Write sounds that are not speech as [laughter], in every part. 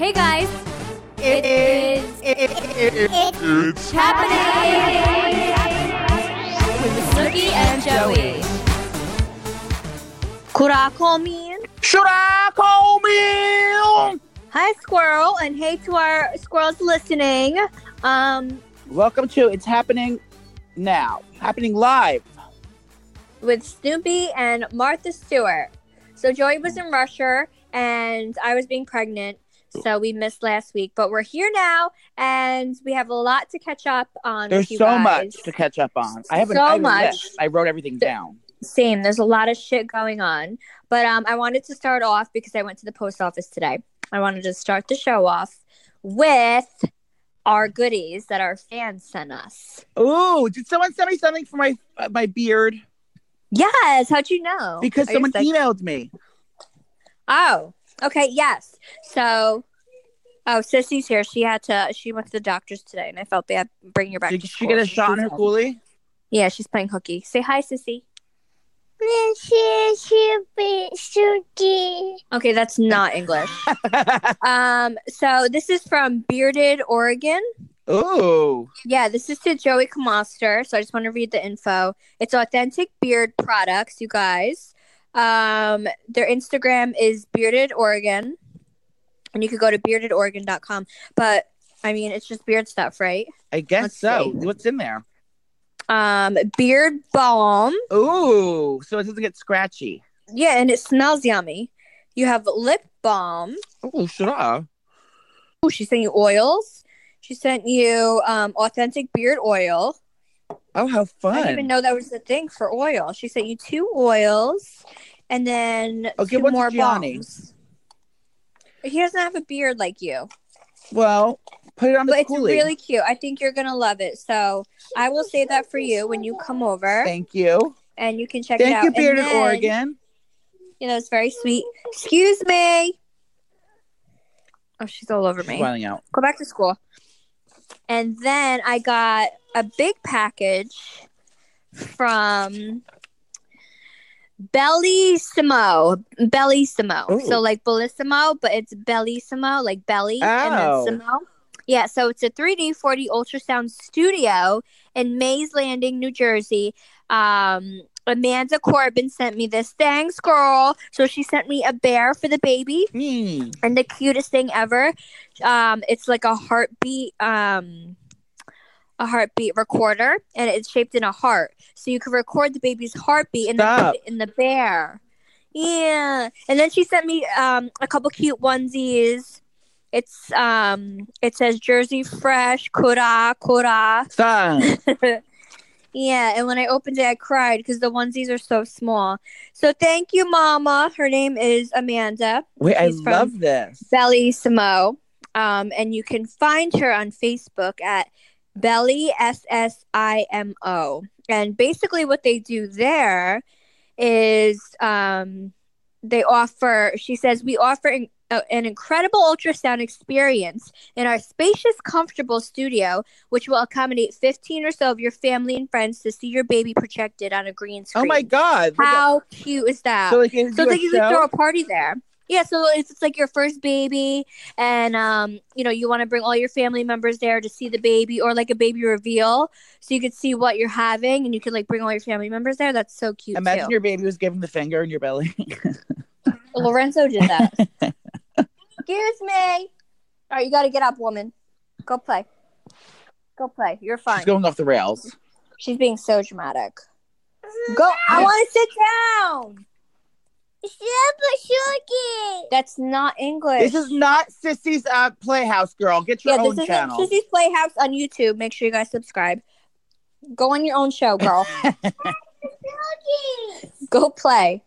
Hey guys, It is. it's happening with Snooki and Joey. Kurakomin. Should I call me? Hi, squirrel, and hey to our squirrels listening. Um, Welcome to It's Happening Now. Happening live. with Snooki and Martha Stewart. So Joey was in Russia, and I was being pregnant, so we missed last week. But we're here now, and we have a lot to catch up on. There's so guys. much to catch up on. I haven't. So I much. I wrote everything down. Same. There's a lot of shit going on. But um, I wanted to start off because I went to the post office today. I wanted to start the show off with our goodies that our fans sent us. Oh, did someone send me something for my uh, my beard? Yes. How'd you know? Because Are someone emailed me. Oh, okay. Yes. So, oh, Sissy's here. She had to. She went to the doctor's today, and I felt bad bringing her back. Did to she school. get a shot in She's her home. coolie? Yeah, she's playing hooky. Say hi, Sissy. Okay, that's not English. [laughs] um, so this is from Bearded Oregon. Oh. Yeah, this is to Joey Camasta. So I just want to read the info. It's authentic beard products, you guys. Um, their Instagram is Bearded Oregon, and you could go to beardedoregon.com. But I mean, it's just beard stuff, right? I guess Let's so. see. What's in there? Um, beard balm. Ooh, so it doesn't get scratchy. Yeah, and it smells yummy. You have lip balm. Oh, should I? Oh, she sent you oils. She sent you um, authentic beard oil. Oh, how fun! I didn't even know that was the thing for oil. She sent you two oils and then Okay, two more Gianni? balms. He doesn't have a beard like you, Well, put it on the but it's coolie. really cute. I think you're gonna love it. So I will say that for you when you come over, Thank you. and you can check it Thank out. you, Bearded then- Oregon. You know, it's very sweet. Excuse me. Oh, she's all over me. Smiling out. Go back to school. And then I got a big package from Bellissimo. Bellissimo. Ooh. So like Bellissimo, but it's Bellissimo, like belly and Oh. then Simo. Yeah, so it's a 3D 4D ultrasound studio in Mays Landing, New Jersey. Um, Amanda Corbin sent me this. Thanks, girl. So she sent me a bear for the baby. Hmm. and the cutest thing ever. Um it's like a heartbeat um a heartbeat recorder and it's shaped in a heart. So you can record the baby's heartbeat and then put it in the bear. Yeah. And then she sent me um a couple cute onesies. It's um it says jersey fresh. Kura kura. Son. [laughs] yeah and when i opened it i cried because the onesies are so small so thank you mama her name is amanda Wait, I He's from- love this. Belly Samo. Um, and you can find her on Facebook at Belly S S I M O. And basically, what they do there is um, they offer, she says, we offer an, uh, an incredible ultrasound experience in our spacious, comfortable studio, which will accommodate 15 or so of your family and friends to see your baby projected on a green screen. Oh my God. Look at- How cute is that? So like, you So do a you can throw a party there. Yeah, so it's, it's like your first baby, and um, you know, you want to bring all your family members there to see the baby, or like a baby reveal, so you could see what you're having, and you could like bring all your family members there. That's so cute Imagine too. your baby was giving the finger in your belly. [laughs] Lorenzo did that. [laughs] Excuse me. All right, you got to get up, woman. Go play. Go play. You're fine. She's going off the rails. She's being so dramatic. Go. I want to sit down. That's not English. This is not Sissy's uh, Playhouse, girl. Get your yeah, own this channel. isn't Sissy's Playhouse on YouTube. Make sure you guys subscribe. Go on your own show, girl. [laughs] Go play.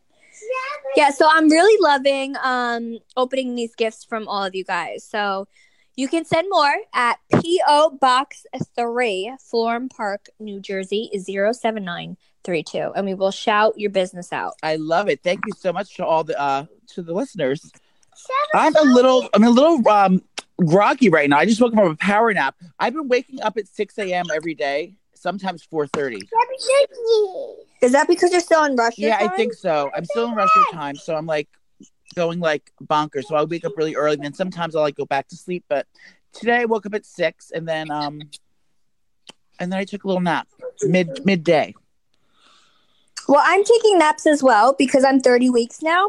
Yeah, so I'm really loving um opening these gifts from all of you guys. So you can send more at PO Box 3, Florham Park, New Jersey 07932 and we will shout your business out. I love it. Thank you so much to all the uh to the listeners. I'm a little I'm a little um groggy right now. I just woke up from a power nap. I've been waking up at 6 a.m. every day, sometimes 4:30. Is that because you're still in Russia? Yeah, I think so. I'm still in Russia time, so I'm like going like bonkers. So I wake up really early, and then sometimes I'll like go back to sleep. But today I woke up at six, and then um, and then I took a little nap mid midday. Well, I'm taking naps as well because I'm 30 weeks now.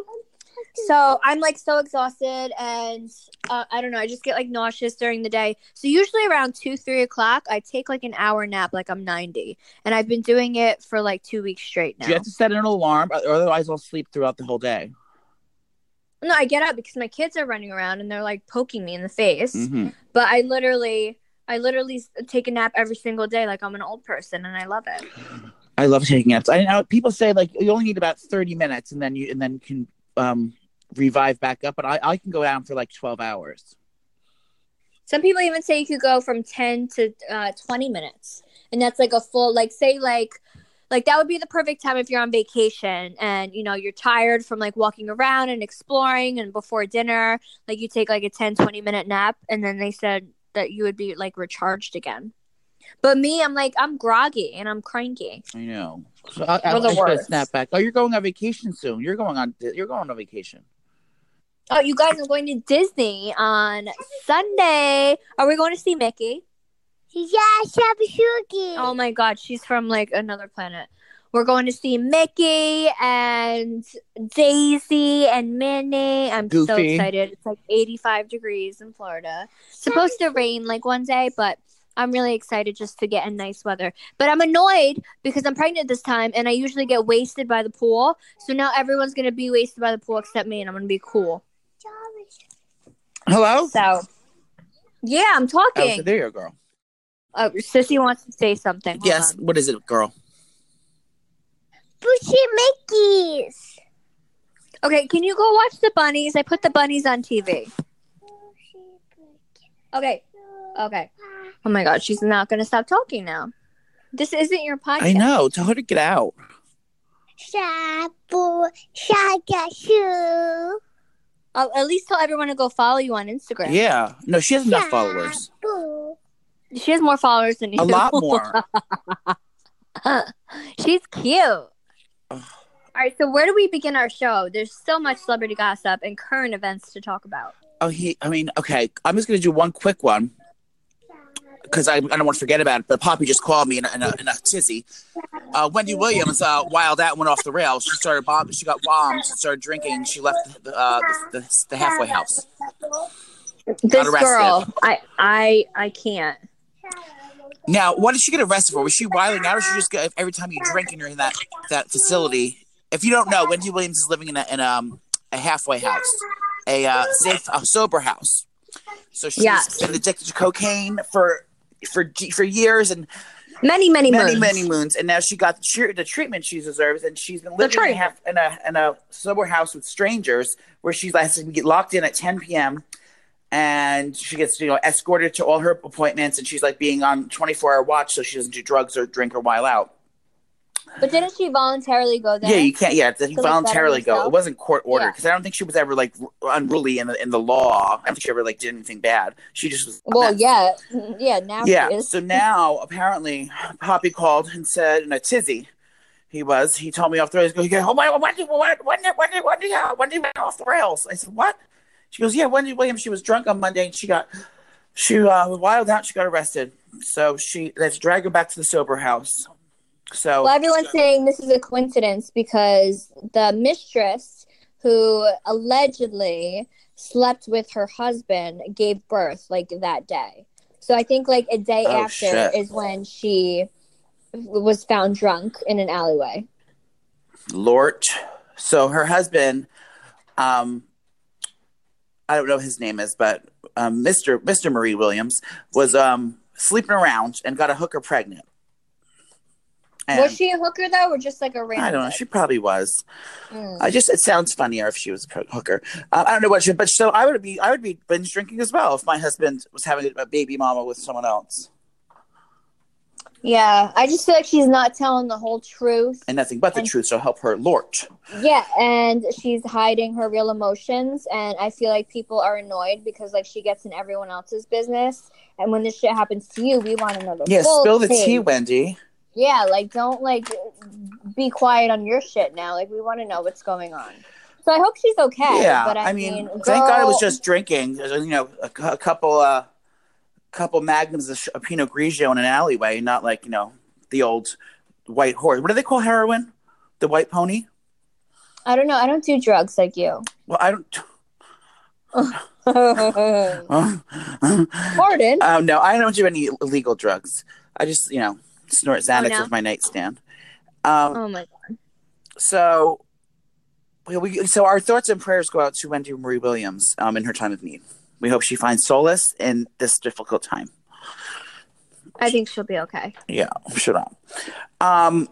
So I'm like so exhausted and uh, I don't know. I just get like nauseous during the day. So usually around two, three o'clock, I take like an hour nap, like I'm 90, and I've been doing it for like two weeks straight now. Do you have to set an alarm, or otherwise I'll sleep throughout the whole day. No, I get up because my kids are running around and they're like poking me in the face. hmm But I literally, I literally take a nap every single day, like I'm an old person, and I love it. I love taking naps. I know people say like you only need about thirty minutes, and then you and then can um revive back up. But I I can go down for like twelve hours. Some people even say you could go from 10 to uh, 20 minutes. And that's like a full, like, say, like, like that would be the perfect time if you're on vacation and you know you're tired from like walking around and exploring and before dinner like you take like a 10 20 minute nap and then they said that you would be like recharged again but me i'm like i'm groggy and i'm cranky I know. So I, I, I snap back. Oh, you're going on vacation soon. You're going on. You're going on vacation. Oh you guys are going to disney on sunday are we going to see mickey Yeah, Shabushiki. Oh my god, she's from like another planet. We're going to see Mickey and Daisy and Minnie. I'm so excited. It's like 85 degrees in Florida. Supposed to rain like one day, but I'm really excited just to get in nice weather. But I'm annoyed because I'm pregnant this time and I usually get wasted by the pool. So now everyone's going to be wasted by the pool except me and I'm going to be cool. Hello. So yeah, I'm Oh, talking. so there you go, girl. Oh, Sissy wants to say something. Hold Yes. on. What is it, girl? Bushy Mickeys. Okay, can you go watch the bunnies? I put the bunnies on TV. Okay. Okay. Oh my god, she's not gonna stop talking now. This isn't your podcast. I know. Tell her to get out. Shabu Shagashu. I'll at least tell everyone to go follow you on Instagram. Yeah. No, she has enough followers. Shabu. She has more followers than you. A lot more. [laughs] she's cute. All right, so where do we begin our show? There's so much celebrity gossip and current events to talk about. Oh, he. I mean, okay. I'm just gonna do one quick one because I, I don't want to forget about it. But Poppy just called me in a, in a, in a tizzy. Uh, Wendy Williams, uh, wild out, went off the rails. She started bomb. She got bombed. She started drinking. She left the uh, the, the, the halfway house. This girl, I, I, I can't. Now, what did she get arrested for? Was she wilding out, or she just every time you drink and you're in that that facility? If you don't know, Wendy Williams is living in a in um, a halfway house, a uh, safe, a sober house. So she's Yes. been addicted to cocaine for for for years and Many, many, many moons. many moons, and now she got the, tre- the treatment she deserves, and she's been living in a, in a in a sober house with strangers, where she's like to get locked in at 10 p.m. And she gets, you know, escorted to all her appointments, and she's like being on 24 hour watch so she doesn't do drugs or drink or while out. But didn't she voluntarily go there? Yeah, you can't. Yeah, that he like, voluntarily go. It wasn't court ordered Yeah. because I don't think she was ever like unruly in the in the law. I don't think she ever like did anything bad. She just was. Well, yeah, yeah. Now yeah. she is. So now apparently, Poppy called and said, in a tizzy, he was. He told me off the rails. He goes, "Oh, what, what, did- what, what, did- what, did- what, did- what, did went off the rails?" I said, "What?" She goes, "Yeah, Wendy Williams. She was drunk on Monday and she got she uh, was wild out. She got arrested. So she let's drag her back to the sober house." So Well, everyone's saying this is a coincidence because the mistress who allegedly slept with her husband gave birth like that day. So I think like a day Oh, after shit. is when she was found drunk in an alleyway. Lort. So her husband, um, I don't know his name is, but um, Mr. Mr. Marie Williams was um, sleeping around and got a hooker pregnant. And was she a hooker though, or just like a random? I don't know. She probably was. Mm. I just it sounds funnier if she was a hooker. Uh, I don't know what she, but so I would be I would be binge drinking as well if my husband was having a baby mama with someone else Yeah, I just feel like she's not telling the whole truth. and nothing but the And- truth. So help her, Lord. Yeah, and she's hiding her real emotions, and I feel like people are annoyed because like she gets in everyone else's business, and when this shit happens to you, we want to know the Yeah, spill the tea, Wendy. Yeah, like don't like be quiet on your shit now. Like we want to know what's going on. So I hope she's okay. yeah, but I, I mean, girl, thank God it was just drinking. You know, a, a couple, uh, couple magnums of, of Pinot Grigio in an alleyway, not like you know the old white horse. What do they call heroin? The white pony? I don't know. I don't do drugs like you. Well, I don't. [laughs] [laughs] Pardon. Oh no, I don't do any illegal drugs. I just, you know, snort Xanax no? with my nightstand. Um, oh my god. so, we, we, so our thoughts and prayers go out to Wendy Marie Williams um, in her time of need. We hope she finds solace in this difficult time. I think she'll be okay. Yeah, I? Um,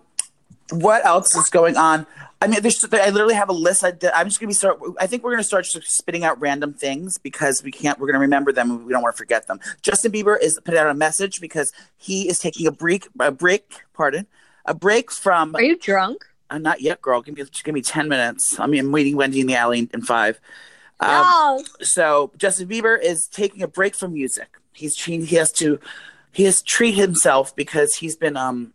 what else is going on? I mean, there's, I literally have a list. I, I'm just gonna be start. I think we're gonna start just spitting out random things because we can't. We're gonna remember them. and We don't want to forget them. Justin Bieber is put out a message because he is taking a break. A break. Pardon. A break from. Are you drunk? Uh, not yet, girl. Give me give me ten minutes. I mean, I'm waiting Wendy in the alley in, five. Um, no. so Justin Bieber is taking a break from music. He's he has to he has treat himself because he's been um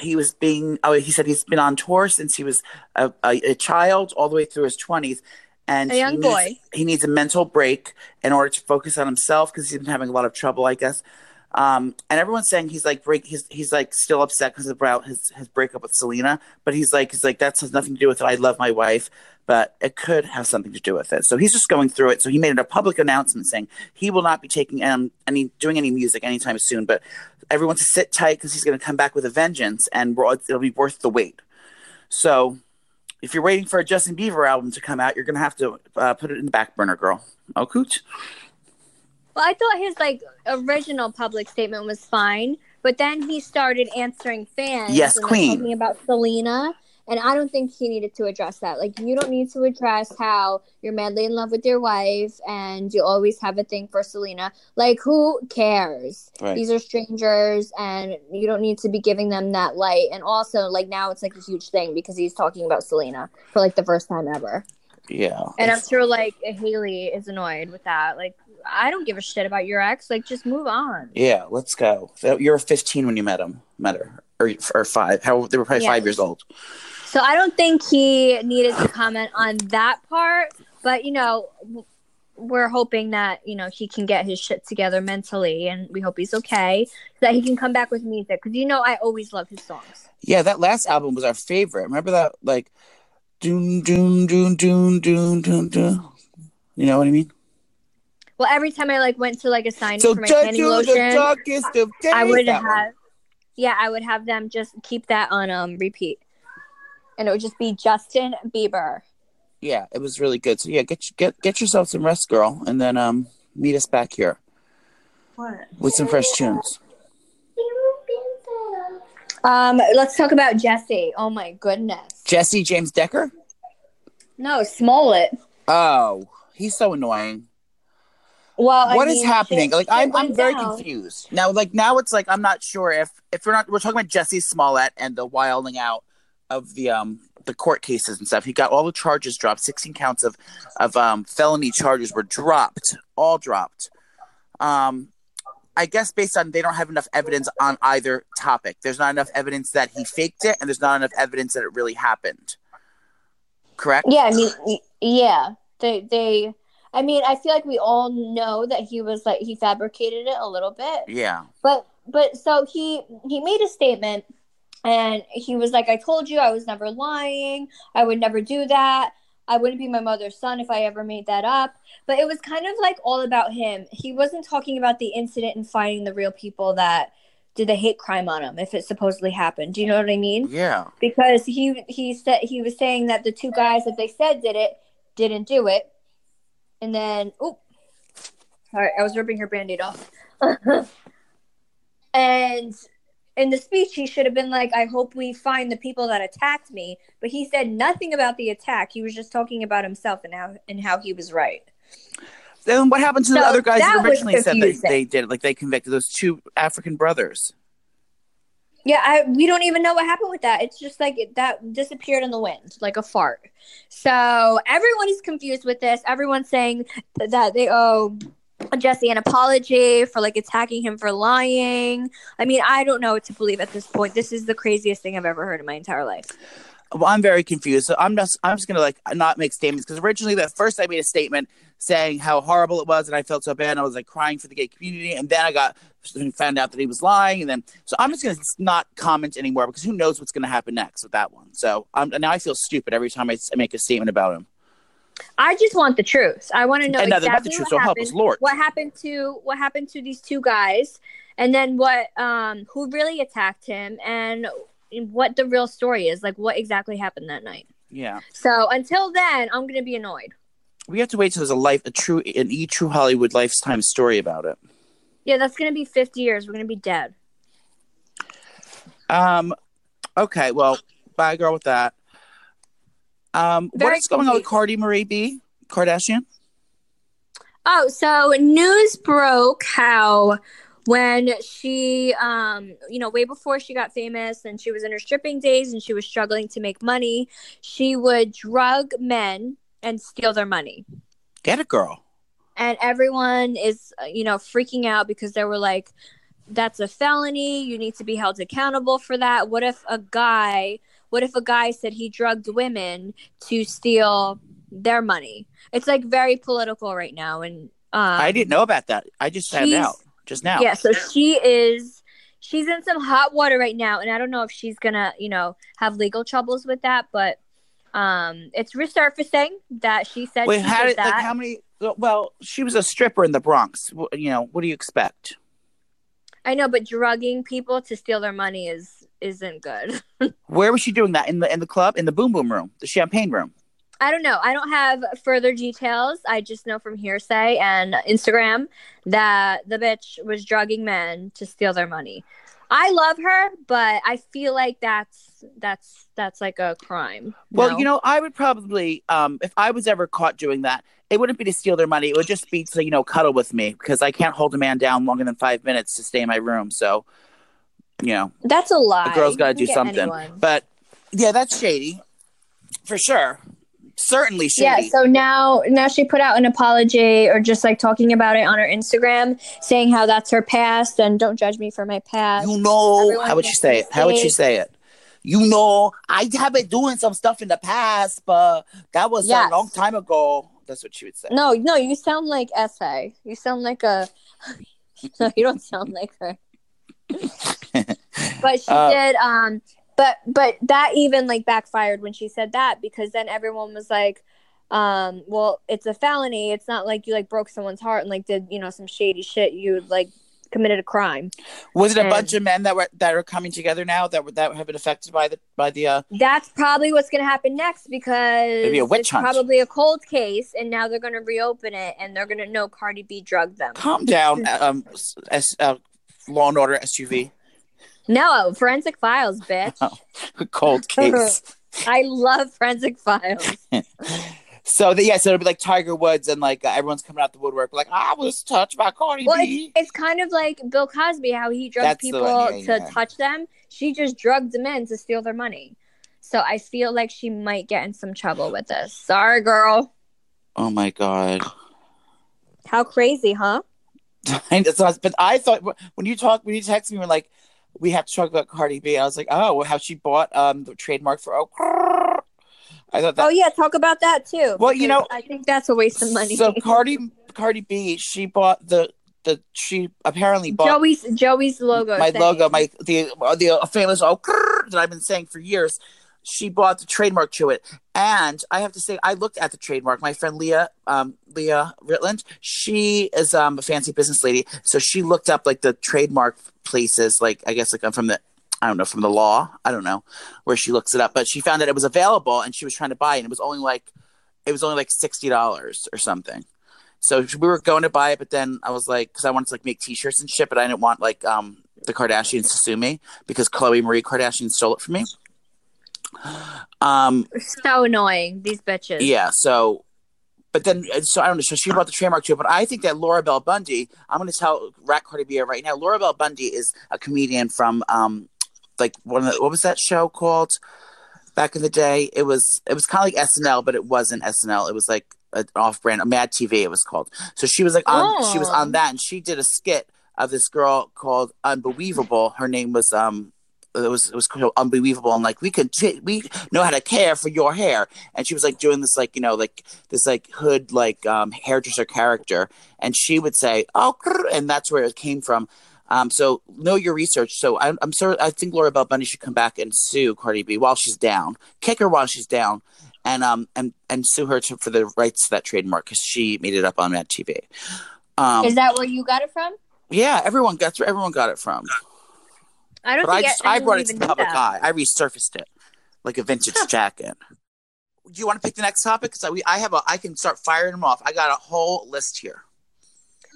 he was being oh he said he's been on tour since he was a, a, a child all the way through his 20s and A young he needs, boy. he needs a mental break in order to focus on himself because he's been having a lot of trouble I guess. Um, and everyone's saying he's like break he's he's like still upset because about his his breakup with Selena but he's like he's like that has nothing to do with it. I love my wife but it could have something to do with it. So he's just going through it. So he made a public announcement saying he will not be taking um, any doing any music anytime soon. But everyone to sit tight because he's going to come back with a vengeance, and it'll be worth the wait. So if you're waiting for a Justin Bieber album to come out, you're going to have to uh, put it in the back burner, girl. Oh, coot. Well, I thought his like original public statement was fine, but then he started answering fans. Yes, and, like, queen. talking about Selena, and I don't think he needed to address that. Like, you don't need to address how you're madly in love with your wife and you always have a thing for Selena. Like, who cares? Right. These are strangers, and you don't need to be giving them that light. And also, like now, it's like a huge thing because he's talking about Selena for like the first time ever. Yeah. And I'm sure like Hailey is annoyed with that. Like, I don't give a shit about your ex. Like, just move on. yeah, let's go. You were 15 when you met him, met her, or, or five. How they were probably five years old. So I don't think he needed to comment on that part. But you know, we're hoping that you know he can get his shit together mentally, and we hope he's okay, so that he can come back with music. Because you know, I always love his songs. Yeah, that last album was our favorite. Remember that, like, doon doon doon doon doon doon doon. You know what I mean? Well, every time I like went to like a signing So for my tanning the lotion. I would have, yeah, I would have them just keep that on um repeat, and it would just be Justin Bieber. Yeah, it was really good. So yeah, get get get yourself some rest, girl, and then um meet us back here What? with some fresh tunes. Um, let's talk about Jesse. Oh my goodness. Jesse James Decker. No, Smollett. Oh, he's so annoying. Well, What I is mean, happening? shit- like shit I'm I'm very down. confused now. Like now it's like I'm not sure if if we're not we're talking about Jesse Smollett and the wilding out of the um the court cases and stuff. He got all the charges dropped. 16 counts of of um felony charges were dropped, all dropped. Um I guess based on they don't have enough evidence on either topic. There's not enough evidence that he faked it, and there's not enough evidence that it really happened. Correct? Yeah, I mean, yeah. They, they. I mean, I feel like we all know that he was like he fabricated it a little bit, Yeah. but but so he he made a statement, and he was like, "I told you I was never lying. I would never do that. I wouldn't be my mother's son if I ever made that up." But it was kind of like all about him. He wasn't talking about the incident and finding the real people that did the hate crime on him if it supposedly happened. Do you know what I mean? Yeah. because he he said he was saying that the two guys that they said did it didn't do it, and then oh, sorry, I was ripping her band-aid off. [laughs] and in the speech, he should have been like, "I hope we find the people that attacked me," but he said nothing about the attack. He was just talking about himself and how and how he was right. Then what happened to the other guys that that originally said they, confusing. they did it? Like they convicted those two African brothers. Yeah, I we don't even know what happened with that. It's just like it- that disappeared in the wind, like a fart. So everyone is confused with this. Everyone's saying that they owe Jesse an apology for like attacking him for lying. I mean, I don't know what to believe at this point. This is the craziest thing I've ever heard in my entire life. Well, I'm very confused. So I'm just I'm just gonna like not make statements because originally at first I made a statement saying how horrible it was and I felt so bad and I was like crying for the gay community and then I got found out that he was lying and then so I'm just gonna not comment anymore because who knows what's gonna happen next with that one. So um, now I feel stupid every time I make a statement about him. I just want the truth. I want to know And exactly the truth, what so help happened. us, Lord. What happened to what happened to these two guys, and then what um who really attacked him, and what the real story is. Like what exactly happened that night. Yeah, So until then, I'm gonna be annoyed. we have to wait till there's a life a true an e true Hollywood lifetime story about it. Yeah, that's gonna be 50 years. We're gonna be dead. Um, okay, well, bye, girl, with that. Um, what is going on with. Cardi Marie B Kardashian? Oh, so news broke how when she um you know way before she got famous and she was in her stripping days and she was struggling to make money, she would drug men and steal their money. Get it, girl. And everyone is you know freaking out because they were like that's a felony, you need to be held accountable for that. What if a guy what if a guy said he drugged women to steal their money? It's like very political right now and um, I didn't know about that. I just found out just now. yeah, so she is she's in some hot water right now, and I don't know if she's gonna, you know, have legal troubles with that, but um it's resurfacing that she said Wait, she how did that. like how many? Well, she was a stripper in the Bronx. You know, what do you expect? I know, but drugging people to steal their money is isn't good. [laughs] Where was she doing that? In the in the club, in the Boom Boom room, the Champagne room. I don't know. I don't have further details. I just know from hearsay and Instagram that the bitch was drugging men to steal their money. I love her, but I feel like that's that's that's like a crime. Well, No? you know, I would probably, um, if I was ever caught doing that, it wouldn't be to steal their money. It would just be to, you know, cuddle with me because I can't hold a man down longer than five minutes to stay in my room. So, you know, That's a lot. a girl's got to do something. anyone. But yeah, that's shady for sure. Certainly shady. Yeah, so now now she put out an apology or just like talking about it on her Instagram, saying how that's her past and don't judge me for my past. you know, Everyone how would she say it? How would she say it? You know, I have been doing some stuff in the past, but that was Yes. a long time ago. That's what she would say. No, no, you sound like essay. You sound like a [laughs] No, you don't sound like her. [laughs] but she Uh, did um but but that even like backfired when she said that because then everyone was like um well it's a felony. It's not like you like broke someone's heart and like did you know some shady shit. You like committed a crime. Was it a And- bunch of men that were that are coming together now that were that have been affected by the by the uh that's probably what's going to happen next because Maybe a witch it's hunt. probably a cold case and now they're going to reopen it and they're going to know Cardi B drugged them. Calm down [laughs] um s uh, law and order SUV no forensic files bitch [laughs] cold [laughs] case. I love forensic files [laughs] so the, yeah, so it'll be like Tiger Woods and like uh, everyone's coming out the woodwork like I was touched by Cardi Well, B. it's kind of like Bill Cosby, how he drugged That's people one, yeah, to yeah. touch them. She just drugged them in to steal their money. So I feel like she might get in some trouble with this. Sorry, girl. Oh my god. How crazy, huh? It's but I thought when you talk when you text me, you were like, we have to talk about Cardi B. I was like, oh, how she bought um the trademark for oh. I thought that Oh yeah, talk about that too. Well, you know- I think that's a waste of money. So [laughs] Cardi Cardi B, she bought the the she apparently bought Joey's Joey's logo. my thing. logo, my the the famous oh that I've been saying for years. She bought the trademark to it, and I have to say, I looked at the trademark. My friend Leah, um, Leah Ritland, she is um, a fancy business lady, so she looked up like the trademark places, like I guess like I'm from the, I don't know, from the law, I don't know where she looks it up, but she found that it was available, and she was trying to buy it, and it was only like, it was only like sixty dollars or something. So we were going to buy it, but then I was like, because I wanted to like make T-shirts and shit, but I didn't want like um the Kardashians to sue me because Khloe Marie Kardashian stole it from me. Um, So annoying. These bitches. yeah. So, but then so I don't know. So she brought the trademark to it, but I think that Laura Bell Bundy. I'm going to tell Rat Cardi B right now. Laura Bell Bundy is a comedian from um like one of the, what was that show called back in the day? It was it was kind of like SNL, but it wasn't SNL. It was like an off-brand, a Mad TV. It was called. So she was like on she was Oh. on that, and she did a skit of this girl called Unbelievable. Her name was um it was it was so unbelievable. And like we could we know how to care for your hair. And she was like doing this like you know like this like hood like um hairdresser character. And she would say oh and that's where it came from. Um so know your research. So i'm, I'm sorry i think laura bell bundy should come back and sue cardi b while she's down. Kick her while she's down. And um and and sue her to, for the rights to that trademark because she made it up on Mad TV. Um, Is that where you got it from? yeah, everyone got where everyone got it from. I don't But I just I brought it to the public eye. I resurfaced it like a vintage jacket. Do you want to pick the next topic? Because I, we- I have a I can start firing them off. I got a whole list here.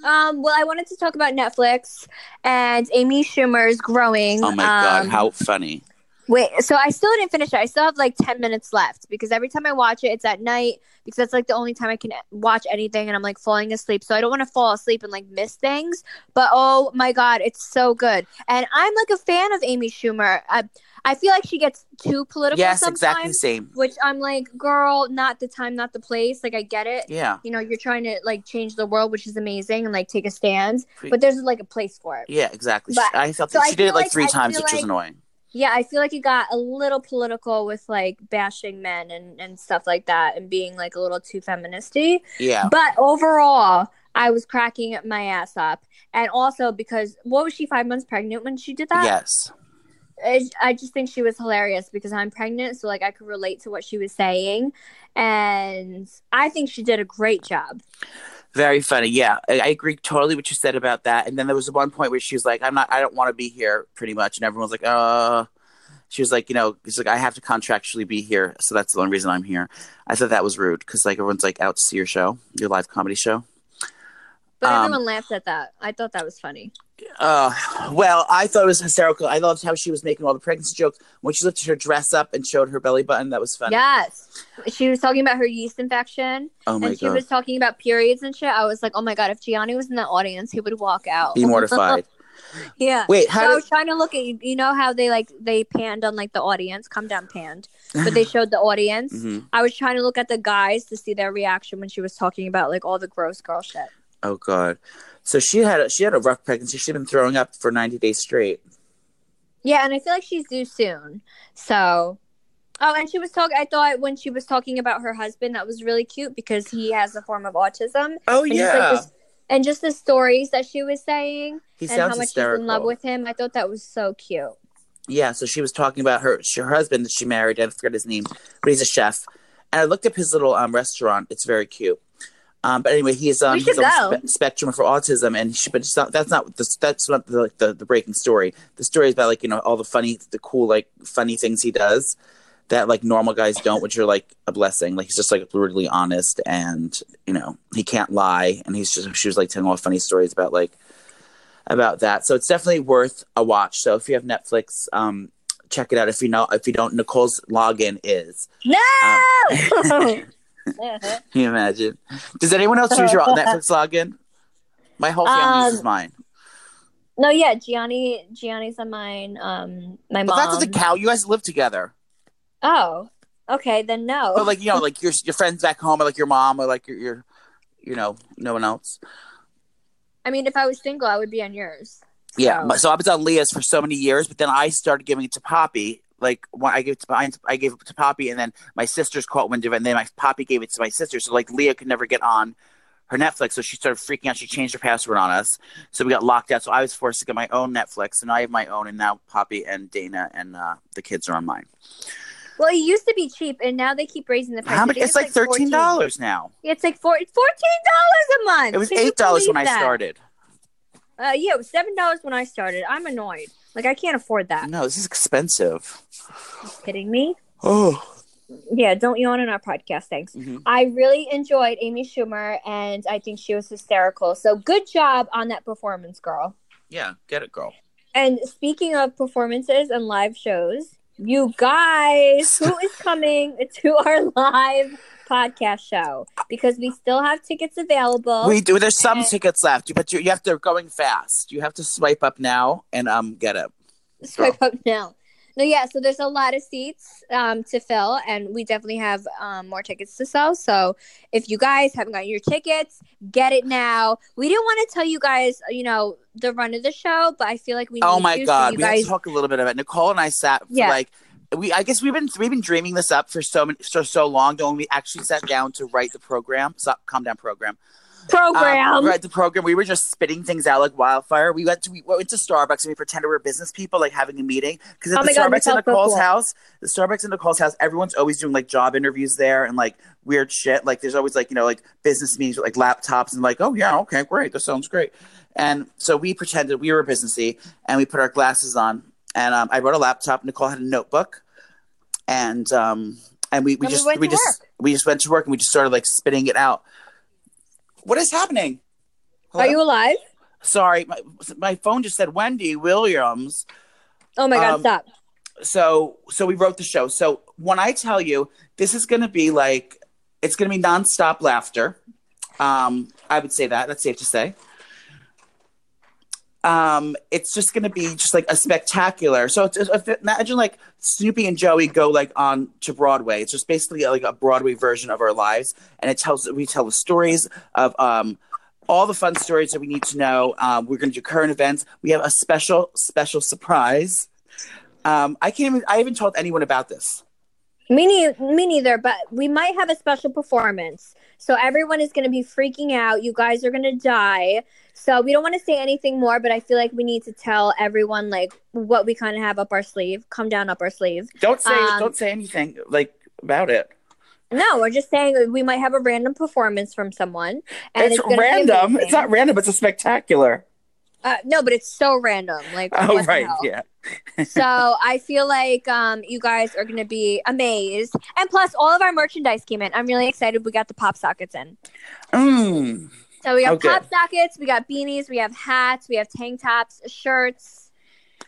Um, well, I wanted to talk about Netflix and Amy Schumer's growing. Oh my god, um, how funny! Wait, so I still didn't finish it. I still have like 10 minutes left because every time I watch it, it's at night because that's like the only time I can watch anything and I'm like falling asleep. So I don't want to fall asleep and like miss things. But oh my God, it's so good. And I'm like a fan of Amy Schumer. I, I feel like she gets too political Yes, sometimes, exactly the same. which I'm like, girl, not the time, not the place. Like, I get it. Yeah, You know, you're trying to like change the world, which is amazing, and like take a stand. But there's like a place for it. yeah, exactly. But- She- I felt so that I she did it like like- three I times, which was annoying. Yeah, I feel like it got a little political with like bashing men and, and stuff like that and being like a little too feministy. Yeah, But overall, I was cracking my ass up. And also because what was she five months pregnant when she did that? yes, I, I just think she was hilarious because I'm pregnant, so like I could relate to what she was saying, and I think she did a great job. Very funny. Yeah, I, I agree totally what you said about that. And then there was one point where she was like, "I'm not. I don't want to be here," pretty much, and everyone was like, "Uh." She was like, you know, she's like, I have to contractually be here, so that's the only reason I'm here. I thought that was rude because like everyone's like out to see your show, your live comedy show. But Um, everyone laughed at that. I thought that was funny. Uh, well, I thought it was hysterical. I loved how she was making all the pregnancy jokes when she lifted her dress up and showed her belly button. That was funny. Yes, she was talking about her yeast infection. Oh my and she god, was talking about periods and shit. I was like, oh my god, if Gianni was in the audience, he would walk out. be mortified. [laughs] yeah. Wait, So how I was trying to look at you. You know how they like they panned on like the audience, come down panned, but they [laughs] showed the audience. Mhm. I was trying to look at the guys to see their reaction when she was talking about like all the gross girl shit. Oh god. So she had a, she had a rough pregnancy. She'd been throwing up for ninety days straight. Yeah, and I feel like she's due soon. So, oh, and she was talking. I thought when she was talking about her husband, that was really cute because he has a form of autism. Oh And just, like, this- and just the stories that she was saying he and sounds how much hysterical. she's in love with him. I thought that was so cute. Yeah, so she was talking about her her husband that she married. I forget his name, but he's a chef. And I looked up his little um, restaurant. It's very cute. Um, but anyway, he's um he's on spe- spectrum for autism, and she, but it's not, that's not the, that's not the, like the the breaking story. The story is about like you know all the funny, the cool like funny things he does that like normal guys don't, which are like a blessing. Like he's just like brutally honest, and you know he can't lie, and he's just she was like telling all funny stories about like about that. So it's definitely worth a watch. So if you have Netflix, um, check it out. If you know, if you don't, Nicole's login is. No. [laughs] [laughs] Can you imagine? Does anyone else use your [laughs] Netflix login? My whole family Um, uses mine. no, yeah, Gianni. Gianni's on mine. Um, my But mom. that doesn't count. You guys live together. Oh, okay, then no. But like you know, like your your friends back home, or like your mom, or like your your, you know, no one else. I mean, if I was single, I would be on yours. Yeah. So I was on Leah's for so many years, but then I started giving it to Poppy. Like when I gave it to I, gave it to Poppy, and then my sisters caught wind of it, and then my Poppy gave it to my sister. So like Leah could never get on her Netflix, so she started freaking out. She changed her password on us, so we got locked out. So I was forced to get my own Netflix, and I have my own, and now Poppy and Dana and uh, the kids are on mine. Well, it used to be cheap, and now they keep raising the price. How much? think It's like thirteen $14. now. It's like four, $14 a month. It was Can eight dollars when I started. Uh, yeah, it was seven dollars when I started. I'm annoyed. Like I can't afford that. No, this is expensive. kidding me? Oh, Yeah, don't yawn on our podcast. Thanks. Mhm. I really enjoyed Amy Schumer, and I think she was hysterical. So good job on that performance, girl. yeah, get it, girl. And speaking of performances and live shows, you guys, who is coming [laughs] to our live podcast show? Because we still have tickets available. We do. There's some and- tickets left, but you, you have to going fast. You have to swipe up now and um get it. Swipe up now. No, yeah. So there's a lot of seats um, to fill, and we definitely have um, more tickets to sell. So if you guys haven't gotten your tickets, get it now. We didn't want to tell you guys, you know, the run of the show, but I feel like we. Oh need my to, so god, you we have to talk a little bit about it. Nicole and I sat for Yeah. like we. I guess we've been we've been dreaming this up for so many for so long. Don't we actually sat down to write the program? Stop, calm down, program. Program. Um, right, the program. We were just spitting things out like wildfire. We went to we went to Starbucks and we pretended we were business people, like having a meeting. Because at Oh the God, Starbucks in Nicole's cool. house, the Starbucks in Nicole's house, everyone's always doing like job interviews there and like weird shit. Like there's always like you know like business meetings with like laptops and like oh yeah okay great that sounds great. And so we pretended we were businessy and we put our glasses on and um, I brought a laptop. Nicole had a notebook and um and we, we And just we to just we just went to work and we just started like spitting it out. What is happening? Hello? Are you alive? Sorry, my, my phone just said Wendy Williams. Oh my god, Um, stop. So so we wrote the show. So when I tell you this is going to be like it's going to be nonstop laughter. Um, I would say that. That's safe to say. Um, it's just going to be just like a spectacular. So it's, if, imagine like Snooki and Joey go like on to Broadway. It's just basically like a Broadway version of our lives, and it tells we tell the stories of um all the fun stories that we need to know. Um, we're going to do current events. We have a special special surprise. Um, I can't even. I haven't told anyone about this. Me, ne- me neither, but we might have a special performance. So everyone is going to be freaking out. You guys are going to die. So we don't want to say anything more, but I feel like we need to tell everyone like what we kind of have up our sleeve, come down up our sleeve. Don't say. Um, don't say anything like about it. No, we're just saying we might have a random performance from someone, and it's, it's, random. It's not random. It's a spectacular. Uh, no, but it's so random. Like, Oh right, yeah. So I feel like um, you guys are gonna be amazed, and plus all of our merchandise came in. I'm really excited. We got the pop sockets in. Mm. So we got Okay. pop sockets, we got beanies, we have hats, we have tank tops, shirts,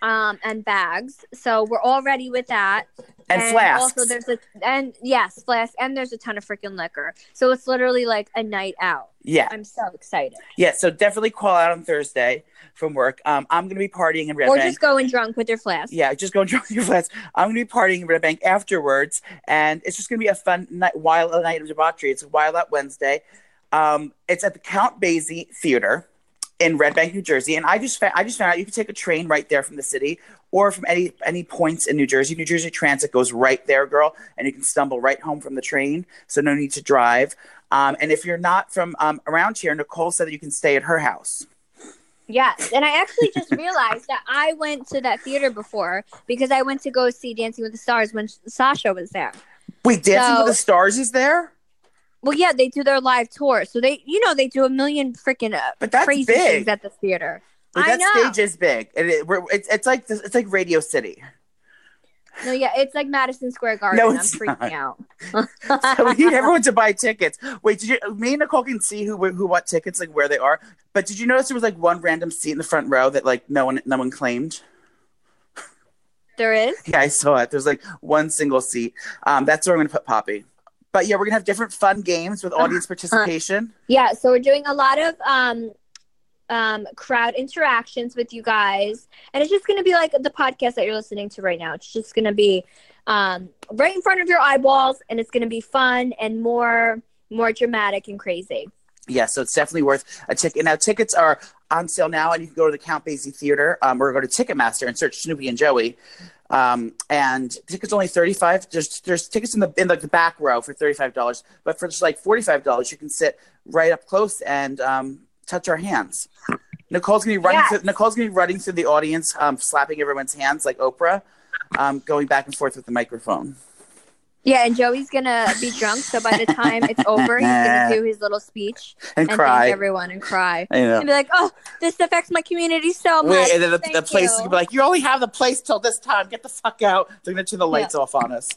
um, and bags. So we're all ready with that. And, flasks. Also, there's a and yes, flasks, and there's a ton of freaking liquor. So it's literally like a night out. yeah, I'm so excited. yeah. So definitely call out on Thursday from work. Um, I'm gonna be partying in Red or Bank. Or just going drunk with your flask. Yeah, just go enjoy [laughs] your flash. I'm gonna be partying in Red Bank afterwards, and it's just gonna be a fun night, wild a night of debauchery. It's a Wild Out Wednesday. Um, it's at the Count Basie Theater in Red Bank, New Jersey, and I just fa- I just found out you can take a train right there from the city or from any any points in New Jersey. New Jersey Transit goes right there, girl, and you can stumble right home from the train, so no need to drive. Um, and if you're not from um, around here, Nicole said that you can stay at her house. Yes, and I actually just realized that I went to that theater before because I went to go see Dancing with the Stars when Sasha was there. Wait, Dancing So- with the Stars is there? Well, yeah, they do their live tour, so they, you know, they do a million freaking uh, But that's crazy big. things at the theater. But I that know. stage is big. It, it, we're- it's, it's like this- it's like Radio City. No, yeah, it's like Madison Square Garden. No, I'm it's freaking out. [laughs] So we need everyone [laughs] to buy tickets. Wait, did you? Me and Nicole can see who who bought tickets, like where they are. But did you notice there was like one random seat in the front row that like no one no one claimed? there is. Yeah, I saw it. There's like one single seat. Um, that's where I'm gonna put Poppy. But yeah, we're gonna have different fun games with audience participation. Yeah, so we're doing a lot of um um crowd interactions with you guys. And it's just gonna be like the podcast that you're listening to right now. It's just gonna be um right in front of your eyeballs and it's gonna be fun and more more dramatic and crazy. Yeah, so it's definitely worth a ticket. Now tickets are on sale now, and you can go to the Count Basie Theater um, or go to Ticketmaster and search Snooki and Joey. Um, and tickets only thirty five. There's there's tickets in the in like the back row for thirty five dollars, but for just like forty five dollars, you can sit right up close and um, touch our hands. Nicole's gonna be running. Yes. Through, Nicole's gonna be running through the audience, um, slapping everyone's hands like Oprah, um, going back and forth with the microphone. Yeah, and Joey's gonna be drunk, so by the time it's over, he's gonna [laughs] do his little speech And, and cry. thank everyone and cry. I know. And be like, Oh, this affects my community so much. Wait, and then the, the place is gonna be like, you only have the place till this time. Get the fuck out. They're gonna turn the lights off on us.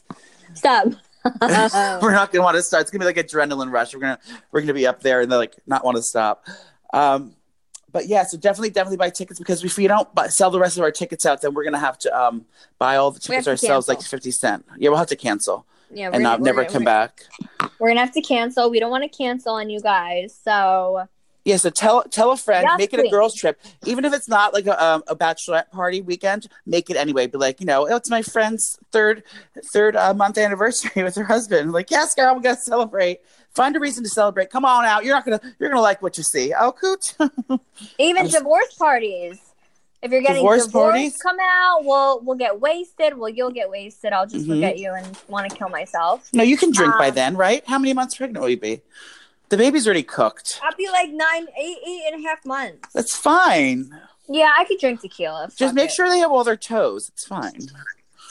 Stop. [laughs] [laughs] we're not gonna want to start. It's gonna be like adrenaline rush. We're gonna we're gonna be up there and they're like not want to stop. Um, but yeah, so definitely definitely buy tickets because if we don't buy, sell the rest of our tickets out, then we're gonna have to um buy all the tickets ourselves, cancel. like fifty cent. Yeah, we'll have to cancel yeah, and not we're- never come back. We're gonna have to cancel. We don't want to cancel on you guys. So Yeah, so tell tell a friend, Yes, make it a girls' trip, even if it's not like a, um, a bachelorette party weekend. Make it anyway. Be like, you know, oh, it's my friend's third third uh, month anniversary [laughs] with her husband. Like, yes, girl, we gotta celebrate. Find a reason to celebrate. Come on out. You're not gonna you're gonna like what you see. Oh, coot. [laughs] Even divorce parties. If you're getting Divorce parties? come out. We'll we'll get wasted. Well, you'll get wasted. I'll just look Mhm. at you and want to kill myself. no, you can drink by Um, then, right? How many months pregnant will you be? The baby's already cooked. I'll be like nine, eight, eight and a half months. That's fine. Yeah, I could drink tequila. Just make it. sure they have all their toes. It's fine.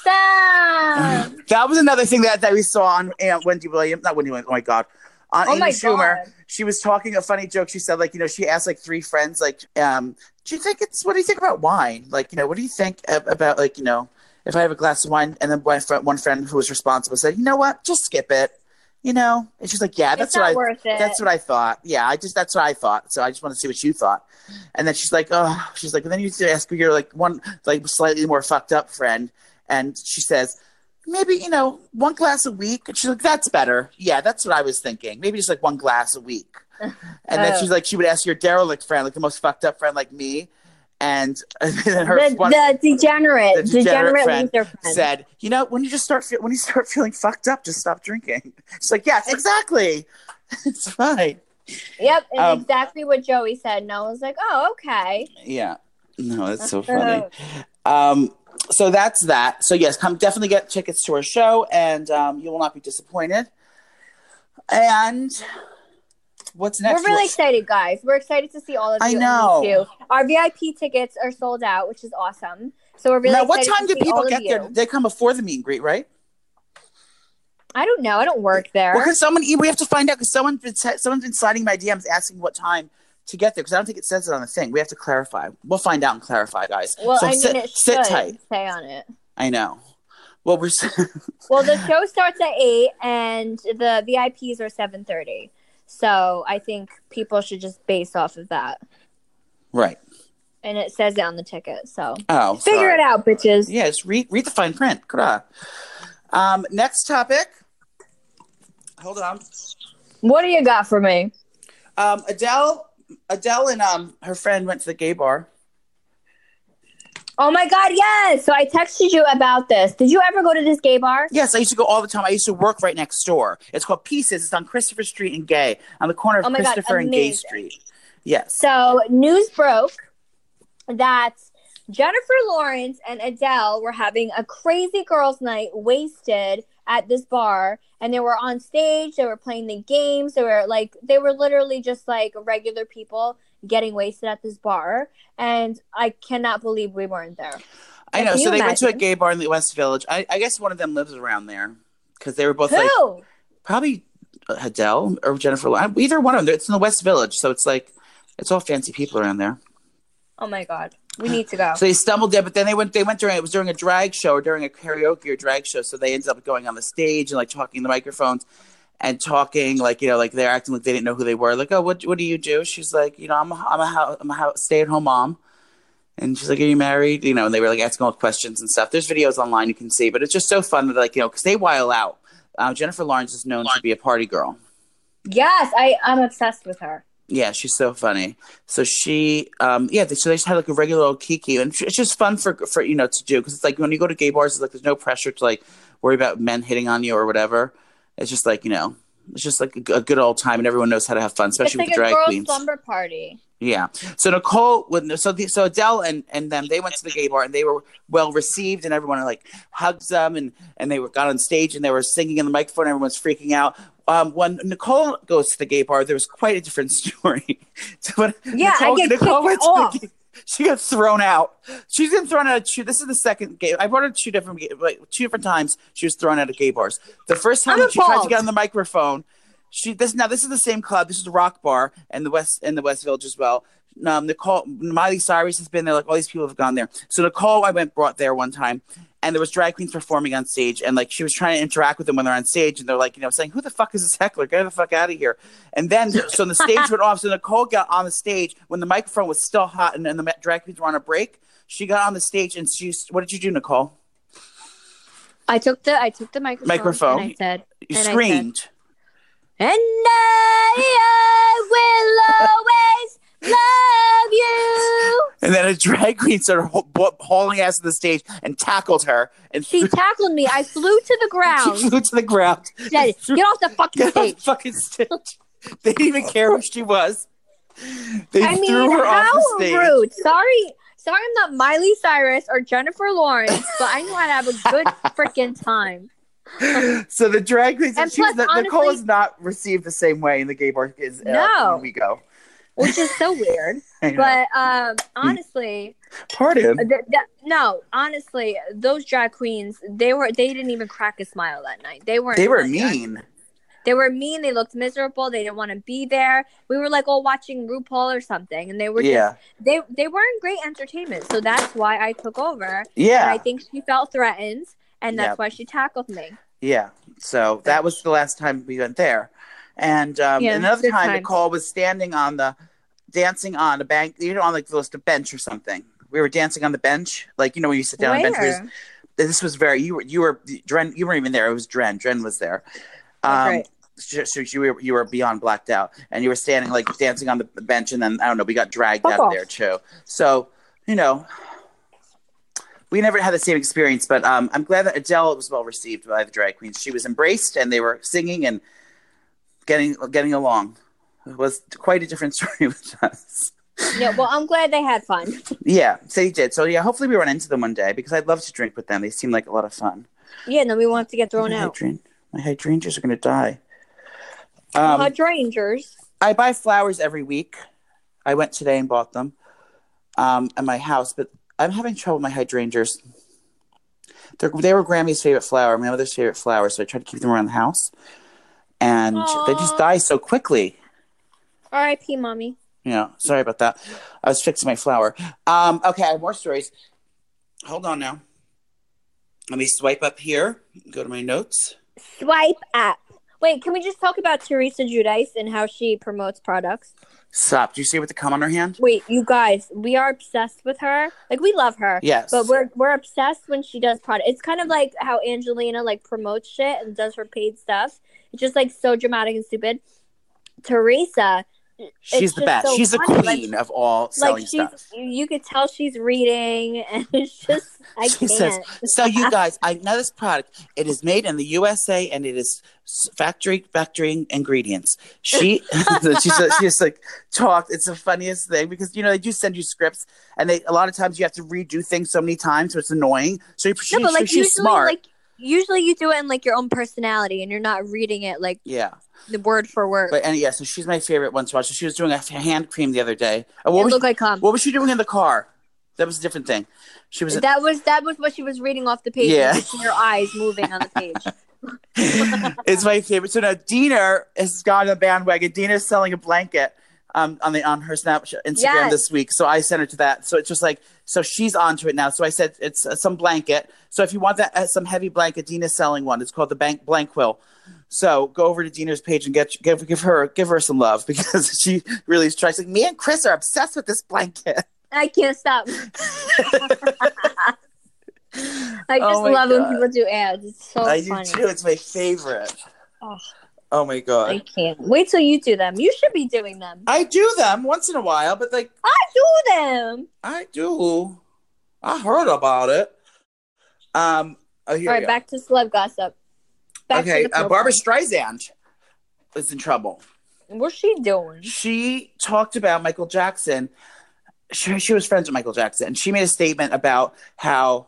Stop. [sighs] That was another thing that, that we saw on uh, Wendy Williams. Not Wendy Williams. Oh my god. On Oh Amy Schumer. God. She was talking a funny joke. She said, like, you know, she asked like three friends, like, um, do you think it's what do you think about wine? Like, you know, what do you think about like, you know, if I have a glass of wine, and then one friend, one friend who was responsible said, you know what, just skip it. You know, and she's like, yeah, that's what I that's what I thought. Yeah, I just that's what I thought. So I just want to see what you thought. And then she's like, oh, she's like, and then you ask your like one like slightly more fucked up friend, and she says, maybe you know one glass a week. And she's like, that's better. Yeah, that's what I was thinking. Maybe just like one glass a week. [laughs] And then Oh. she's like, she would ask your derelict friend, like the most fucked up friend, like me. And, [laughs] and then her the, one the degenerate, the degenerate degenerate, friend friend. said, you know, when you just start fe- when you start feeling fucked up, just stop drinking. [laughs] She's like, yes, exactly. it's fine. Yep, Um, exactly what Joey said. And I was like, oh, okay. Yeah. No, that's so funny. Um, so that's that. So yes, come definitely get tickets to our show, and um, you will not be disappointed. And what's next? We're really What's- excited, guys. We're excited to see all of you. I know. Our VIP tickets are sold out, which is awesome. So we're really now, what time do people get there? They come before the meet and greet, right? I don't know. I don't work there. Well, because someone we have to find out because someone been someone's been sliding my DMs asking what time to get there because I don't think it says it on the thing. We have to clarify. We'll find out and clarify, guys. well, so I mean, sit, it sit tight. say on it. I know. Well, we're [laughs] Well, the show starts at eight, and the VIPs are seven thirty. So I think people should just base off of that, right. and it says it on the ticket. So Oh, figure sorry. it out, bitches. Yeah, just read read the fine print. Good. Um, next topic. Hold on. What do you got for me? Um, Adele, Adele, and um, her friend went to the gay bar. Oh my God, yes! So I texted you about this. Did you ever go to this gay bar? Yes, I used to go all the time. I used to work right next door. It's called Pieces. It's on Christopher Street and Gay, on the corner of Oh my God, Christopher and Gay. Street. Yes. So news broke that Jennifer Lawrence and Adele were having a crazy girls' night, wasted at this bar, and they were on stage. They were playing the games. They were like, they were literally just like regular people getting wasted at this bar, and I cannot believe we weren't there. I know. So they went to a gay bar in the West Village. I, I guess one of them lives around there because they were both like Who? probably uh, Adele or Jennifer. Either one of them. It's in the West Village, so it's like it's all fancy people around there. Oh my God, we need to go. So they stumbled there, but then they went. They went during it was during a drag show or during a karaoke or drag show. So they ended up going on the stage and like talking in the microphones and talking like you know like they're acting like they didn't know who they were. Like, oh, what what do you do? She's like, you know, I'm a I'm a, hou- I'm a stay at home mom. And she's like, "Are you married?" You know, and they were like asking all the questions and stuff. There's videos online you can see, but it's just so fun that like you know because they while out. Uh, Jennifer Lawrence is known to be a party girl. Yes, I I'm obsessed with her. Yeah, she's so funny. So she, um, yeah, so they just had like a regular old kiki, and it's just fun for for you know to do because it's like when you go to gay bars, it's like there's no pressure to like worry about men hitting on you or whatever. It's just like you know, it's just like a, a good old time, and everyone knows how to have fun, especially like with a the drag queens. slumber party. Yeah. So Nicole, with so the, so Adele and and them, they went to the gay bar and they were well received, and everyone like hugs them, and and they were got on stage and they were singing in the microphone. Everyone's freaking out. Um, when Nicole goes to the gay bar, there was quite a different [laughs] story. So [laughs] when Yeah, I get kicked went off. gay- she gets thrown out. She's been thrown out of two. This is the second gay. I brought her two different, like two different times. She was thrown out of gay bars. The first time she tried to get on the microphone, she this now this is the same club. This is rock bar in the west in the West Village as well. Um, Nicole Miley Cyrus has been there. Like all these people have gone there. So Nicole, I went brought there one time, and there was drag queens performing on stage, and like she was trying to interact with them when they're on stage, and they're like, you know, saying, "Who the fuck is this heckler? Get the fuck out of here!" And then so the stage went off. So Nicole got on the stage when the microphone was still hot, and, and the drag queens were on a break. She got on the stage, and she. What did you do, Nicole? I took the I took the microphone. Microphone. I said You And I said- screamed. And I, I will always [laughs] love you. And then a drag queen started hauling ass to the stage and tackled her, and She tackled me. I flew to the [laughs] ground. she flew to the ground. Said, Get off the fucking Get off the stage. fucking stage. They didn't even care who she was. They I threw mean, her off how the stage. rude. Sorry. Sorry, I'm not Miley Cyrus or Jennifer Lawrence, but I know how to have a good [laughs] freaking time. So the drag queens, And plus, Nicole is not received the same way in the gay bar as uh, No. when we go. Which is so weird. [laughs] But um, honestly, Pardon. th- th- no, honestly, those drag queens, they were they didn't even crack a smile that night. They weren't. They were fun drag- mean. They were mean. They looked miserable. They didn't want to be there. We were like all watching RuPaul or something, and they were Yeah. just they they weren't great entertainment. So that's why I took over. And Yeah. I think she felt threatened, and that's Yep. why she tackled me. Yeah. So that was the last time we went there. And um, Yeah, another time, times. Nicole was standing on the, dancing on a bank, you know, on like a bench or something. We were dancing on the bench, like you know when you sit down on the bench. Where? This, was very you were you were Dren you weren't even there. It was Dren. Dren was there. That's Um, right. so so you were you were beyond blacked out, and you were standing like dancing on the bench, and then I don't know, we got dragged Fuck out of off. there too. So you know, we never had the same experience, but um, I'm glad that Adele was well received by the drag queens. She was embraced, and they were singing and getting getting along. It was quite a different [laughs] story with us. Yeah, well, I'm glad they had fun. [laughs] Yeah, so you did. So yeah, hopefully we run into them one day because I'd love to drink with them. They seem like a lot of fun. Yeah, and then we want to get thrown my out. my hydrangeas are going to die. Um, Hydrangers. I buy flowers every week. I went today and bought them um, at my house, but I'm having trouble with my hydrangeas. They're, they were Grammy's favorite flower, my mother's favorite flower, so I tried to keep them around the house. And they just die so quickly. R.I.P. Mommy. Know, sorry about that. I was fixing my flower. Um, okay, I have more stories. Hold on now. Let me swipe up here. Go to my notes. Swipe up. Wait, can we just talk about Teresa Giudice and how she promotes products? Stop. Do you see with the cum on her hand? Wait, you guys, we are obsessed with her. Like we love her. Yes. But we're we're obsessed when she does product. It's kind of like how Angelina like promotes shit and does her paid stuff. It's just like so dramatic and stupid. Teresa, She's the best. so She's the funny, like- queen of all selling like she's stuff. you could tell she's reading [laughs] and it's just I She says, can't. so you guys, I know this product. It is made in the USA and it is factory factory ingredients. She, [laughs] she's she just like talked. It's the funniest thing because you know they do send you scripts and they a lot of times you have to redo things so many times, so it's annoying. So she, no, but like she's usually smart. like usually you do it in like your own personality and you're not reading it like yeah, the word for word. but and yeah, so she's my favorite one to watch. So she was doing a hand cream the other day. Uh, what it was looked like cum. what was she doing in the car? That was a different thing. She was that was that was what she was reading off the page. Yeah. Her eyes moving on the page. [laughs] it's my favorite. So now Dina has gone on the bandwagon. Dina's selling a blanket um, on the on her Snapchat Instagram Yes. this week. So I sent her to that. So it's just like so she's onto it now. So I said it's uh, some blanket. So if you want that uh, some heavy blanket, Dina's selling one. It's called the Bank Blankquill. So go over to Dina's page and get give give her give her some love [laughs] because she really is trying. Like me and Chris are obsessed with this blanket. I can't stop. I [laughs] just Oh love when people do ads. It's so I funny. do too. It's my favorite. Oh. Oh my god. I can't. Wait till you do them. You should be doing them. I do them once in a while, but like I do them. I do. I heard about it. Um. Oh, All go. back to celeb gossip. Back okay, uh. Barbra Streisand is in trouble. What's she doing? She talked about Michael Jackson. She, she was friends with Michael Jackson, and she made a statement about how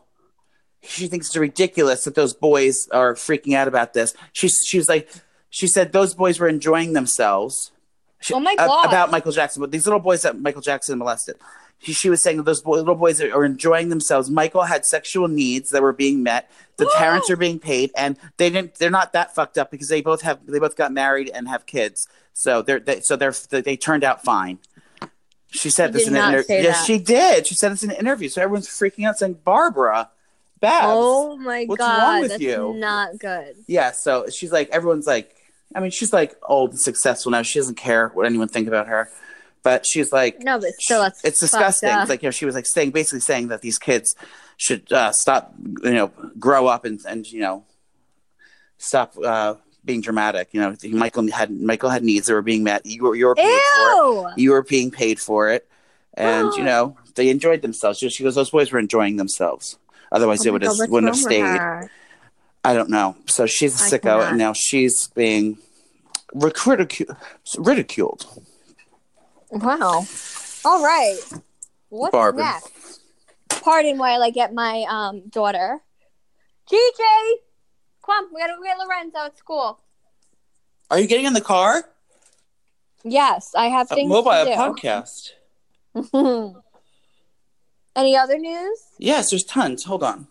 she thinks it's ridiculous that those boys are freaking out about this. She she was like, she said those boys were enjoying themselves. She- Oh my a- God. about Michael Jackson, but these little boys that Michael Jackson molested. She, she was saying that those boy, little boys are enjoying themselves. Michael had sexual needs that were being met. The parents are being paid, and they didn't. They're not that fucked up because they both have. They both got married and have kids. So they're. They, so they're. They turned out fine. She said She this in an interview. Yes, she did. She said this in an interview. So everyone's freaking out, saying, "Barbra, Babs." Oh my what's god, wrong with that's you? not good. Yeah, so she's like, everyone's like, I mean, she's like old and successful now. She doesn't care what anyone think about her, but she's like, No, but still, that's it's disgusting. It's like you know, she was like saying, basically saying that these kids should uh, stop, you know, grow up and and you know, stop uh, being dramatic. You know, Michael had Michael had needs that were being met. You were you were paid for it. You were being paid for it, and you [gasps] know they enjoyed themselves. She goes, those boys were enjoying themselves. Otherwise, they Oh my would God, have, wouldn't have stayed. I don't know. So she's a I sicko, cannot. and now she's being ridiculed. ridiculed. Wow. All right. What's Barbra. next? Pardon while I get my um daughter. GJ, come on, we gotta get Lorenzo at school. Are you getting in the car? Yes, I have A things mobile to do. Mobile podcast. [laughs] Any other news? Yes, there's tons. Hold on.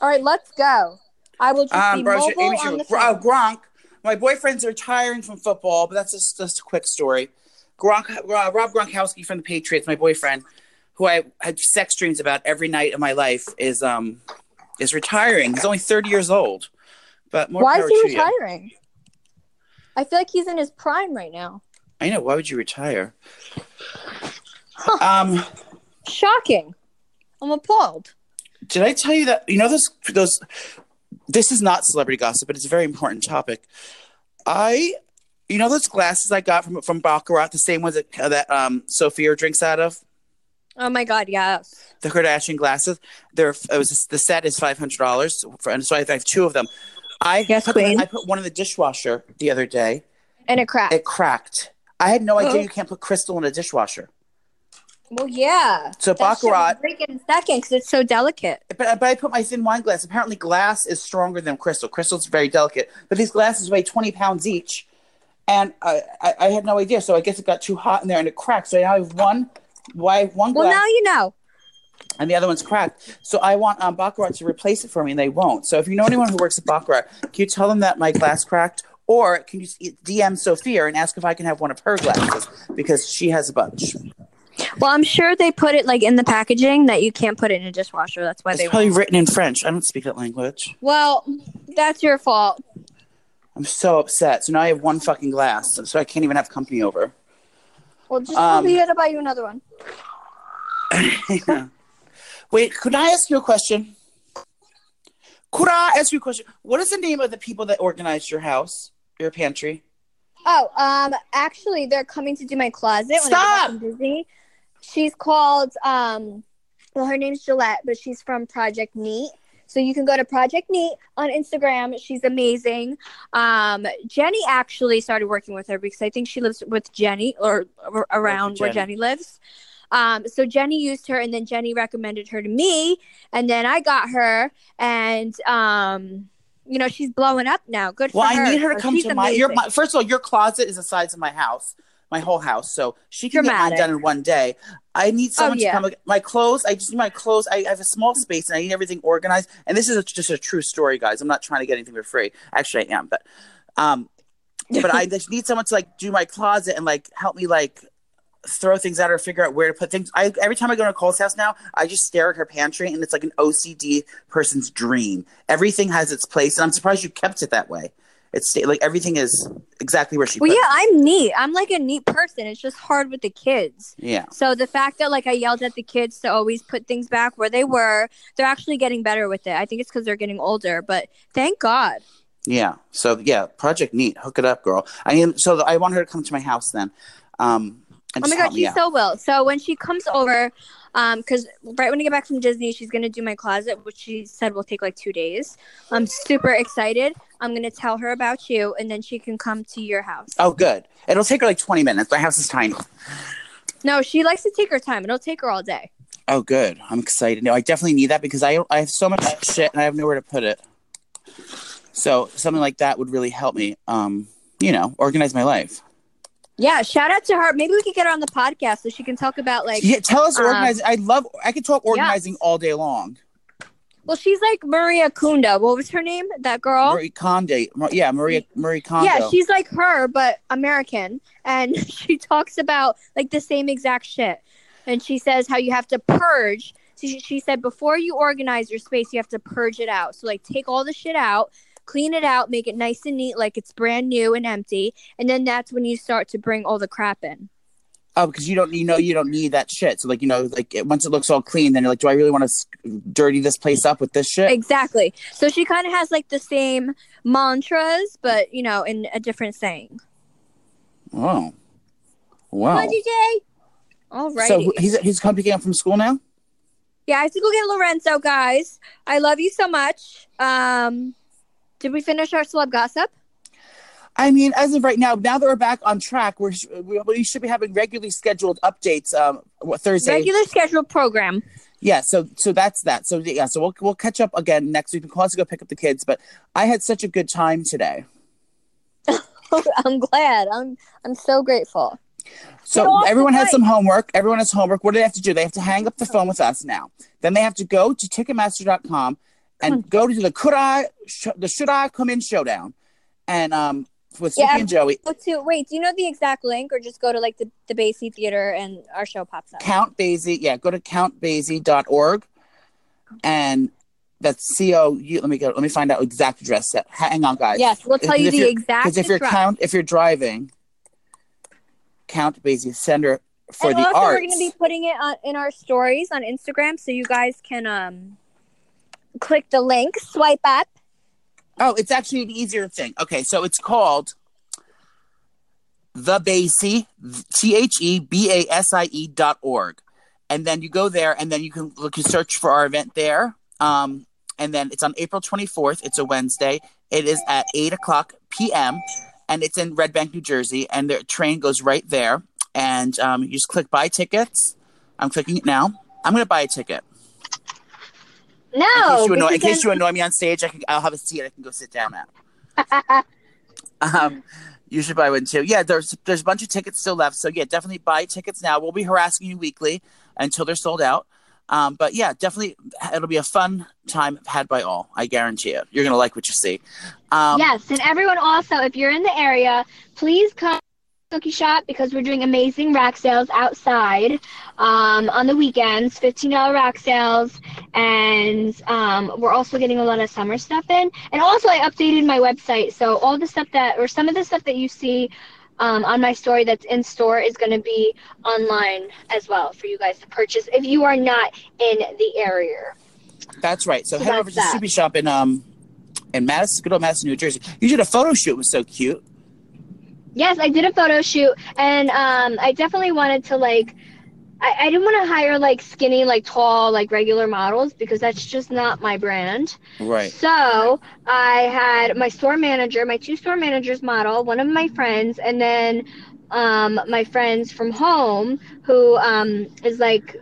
All right, let's go. I will just be Um, bro, mobile Amy, on the Gr- uh. Gronk. My boyfriend's retiring from football, but that's just, just a quick story. Gronk, uh, Rob Gronkowski from the Patriots, my boyfriend, who I had sex dreams about every night of my life, is um is retiring. He's only 30 years old, but more Why is he to you. retiring? I feel like he's in his prime right now. I know. Why would you retire? Um, Shocking. I'm appalled. did I tell you that you know those those? This is not celebrity gossip, but it's a very important topic. I, you know, those glasses I got from from Baccarat, the same ones that that um Sophia drinks out of, Oh my god, yes. the Kardashian glasses. They're it was the set is five hundred dollars, and so I have two of them. I Yes, put, queen. I put one in the dishwasher the other day. And it cracked. It cracked. I had no idea Oh. you can't put crystal in a dishwasher. well, yeah. So Baccarat, break in a second because it's so delicate. but, but I put my thin wine glass. Apparently, glass is stronger than crystal. Crystal's very delicate, but these glasses weigh twenty pounds each, and I, I, I had no idea. So I guess it got too hot in there and it cracked. So I have one, why one glass. Well, now you know. and the other one's cracked. So I want um, Baccarat to replace it for me, and they won't. So if you know anyone who works at Baccarat, can you tell them that my glass cracked, or can you DM Sophia and ask if I can have one of her glasses because she has a bunch. Well, I'm sure they put it like in the packaging that you can't put it in a dishwasher. That's why It's they. probably written in French. I don't speak that language. Well, that's your fault. I'm so upset. So now I have one fucking glass, so I can't even have company over. Well, just Um, tell me to buy you another one. [laughs] Wait, could I ask you a question? Could I ask you a question? What is the name of the people that organized your house, your pantry? Oh, um, actually, they're coming to do my closet when I Stop! Disney. She's called um, well, her name's Gillette, but she's from Project Neat. So you can go to Project Neat on Instagram. She's amazing. Um, Jenny actually started working with her because I think she lives with Jenny or, or around where Jenny. Jenny lives. Um, so Jenny used her, and then Jenny recommended her to me, and then I got her, and um, you know she's blowing up now. Good Well, for her. I need her to come to my, your, my. First of all, your closet is the size of my house, my whole house, so she can get mine done in one day. I need someone yeah. to come. My clothes. I just need my clothes. I have a small space, and I need everything organized. And this is a, just a true story, guys. I'm not trying to get anything for free. Actually, I am, but um, but I [laughs] just need someone to like do my closet and like help me like throw things out or figure out where to put things. I every time I go to Nicole's house now, I just stare at her pantry and it's like an OCD person's dream. Everything has its place, and I'm surprised you kept it that way. It's like everything is exactly where she. Well, yeah. I'm neat. I'm like a neat person. It's just hard with the kids. yeah. So the fact that like I yelled at the kids to always put things back where they were, they're actually getting better with it. I think it's because they're getting older. But thank God. Yeah. So yeah, Project Neat, hook it up, girl. I mean, so I want her to come to my house then. Um, Oh my God, she out. so will. So when she comes over, um, because right when I get back from Disney, she's gonna do my closet, which she said will take like two days. I'm super excited. I'm gonna tell her about you, and then she can come to your house. Oh, good. It'll take her like 20 minutes. My house is tiny. No, she likes to take her time. It'll take her all day. Oh, good. I'm excited. No, I definitely need that because I I have so much shit and I have nowhere to put it. So something like that would really help me. Um, you know, organize my life. Yeah, shout out to her. Maybe we could get her on the podcast so she can talk about like yeah, tell us um, organizing. I love. I could talk organizing yes. all day long. Well, she's like Maria Kunda. What was her name? That girl? Marie Kondo. Yeah, Maria Marie Kondo. Yeah, she's like her, but American. And [laughs] she talks about like the same exact shit. And she says how you have to purge. So she, she said before you organize your space, you have to purge it out. So, like, take all the shit out, clean it out, make it nice and neat, like it's brand new and empty. And then that's when you start to bring all the crap in. Oh, because you don't, you know, you don't need that shit. So, like, you know, like it, once it looks all clean, then you're like, do I really want to dirty this place up with this shit? Exactly. So she kind of has like the same mantras, but you know, in a different saying. Oh, wow. DJ. All right. So he's he's come picking up from school now. yeah, I have to go get Lorenzo, guys. I love you so much. Um, did we finish our celeb gossip? I mean, as of right now, now that we're back on track, we're we, we should be having regularly scheduled updates. Um, Thursday? Regular scheduled program. Yeah, so so that's that. So yeah, so we'll we'll catch up again next week. We'll also go pick up the kids. But I had such a good time today. [laughs] I'm glad. I'm I'm so grateful. So everyone has some homework. Everyone has homework. What do they have to do? They have to hang up the phone with us now. Then they have to go to Ticketmaster.com and go to the Could I sh- the Should I Come In showdown, and um with Snooki Yeah. and Joey. Go to wait. Do you know the exact link, or just go to like the the Basie Theater and our show pops up? Count Basie. Yeah, go to countbasie.org, and that's C O U. Let me go. Let me find out exact address. Hang on, guys. Yes, we'll tell you the exact Because if you're address. count, if you're driving, Count Basie Center for and the also, arts. we're going to be putting it on, in our stories on Instagram, so you guys can um click the link, swipe up. Oh, it's actually an easier thing. Okay, so it's called the Basie, T H E B A S I E dot org. And then you go there and then you can look you search for our event there. Um, and then it's on April 24th. It's a Wednesday. It is at 8 o'clock p.m. and it's in Red Bank, New Jersey. And the train goes right there. And um, you just click buy tickets. I'm clicking it now. I'm going to buy a ticket. No, in case you annoy, in case you annoy me on stage, I can, I'll have a seat I can go sit down at. [laughs] um, you should buy one too. Yeah, there's there's a bunch of tickets still left, so yeah, definitely buy tickets now. We'll be harassing you weekly until they're sold out. Um, but yeah, definitely, it'll be a fun time had by all. I guarantee it. You're gonna like what you see. Um, yes, and everyone also, if you're in the area, please come Snooki Shop because we're doing amazing rack sales outside um, on the weekends, $15 rack sales, and um, we're also getting a lot of summer stuff in. And also, I updated my website, so all the stuff that, or some of the stuff that you see um, on my story that's in store is going to be online as well for you guys to purchase if you are not in the area. that's right. So, So head over to that. Snooki Shop in um in Madison, good old Madison, New Jersey. You did a photo shoot. It was so cute. Yes, I did a photo shoot, and um, I definitely wanted to like. I, I didn't want to hire like skinny, like tall, like regular models because that's just not my brand. Right. So I had my store manager, my two store managers model, one of my friends, and then um, my friends from home who um, is like.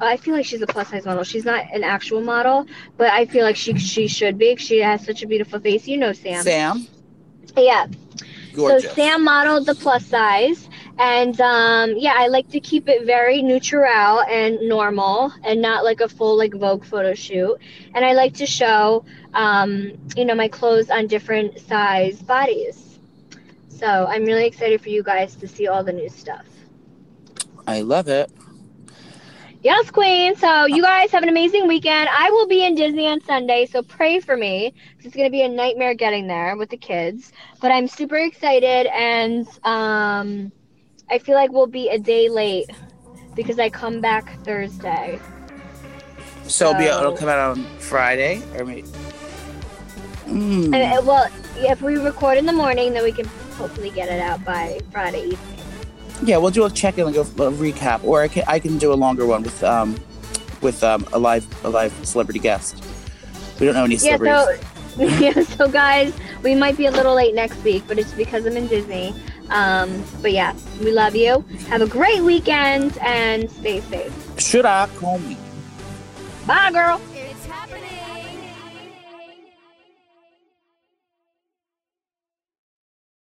I feel like she's a plus size model. She's not an actual model, but I feel like she she should be. She has such a beautiful face. You know, Sam. Sam, Yeah. Gorgeous. So Sam modeled the plus size, and um, yeah, I like to keep it very neutral and normal, and not like a full like Vogue photo shoot. And I like to show, um, you know, my clothes on different size bodies. So I'm really excited for you guys to see all the new stuff. I love it. Yes, Queen. So you guys have an amazing weekend. I will be in Disney on Sunday, so pray for me. It's gonna be a nightmare getting there with the kids, but I'm super excited, and um, I feel like we'll be a day late because I come back Thursday. So, it'll, be, it'll come out on Friday, or maybe. Mm. And well, if we record in the morning, then we can hopefully get it out by Friday evening. Yeah, we'll do a check in and go a recap, or I can I can do a longer one with um with um a live a live celebrity guest. We don't know any Yeah. celebrities. So [laughs] yeah. So guys, we might be a little late next week, but it's because I'm in Disney. Um, but yeah, we love you. Have a great weekend and stay safe. Should I call me? Bye, girl.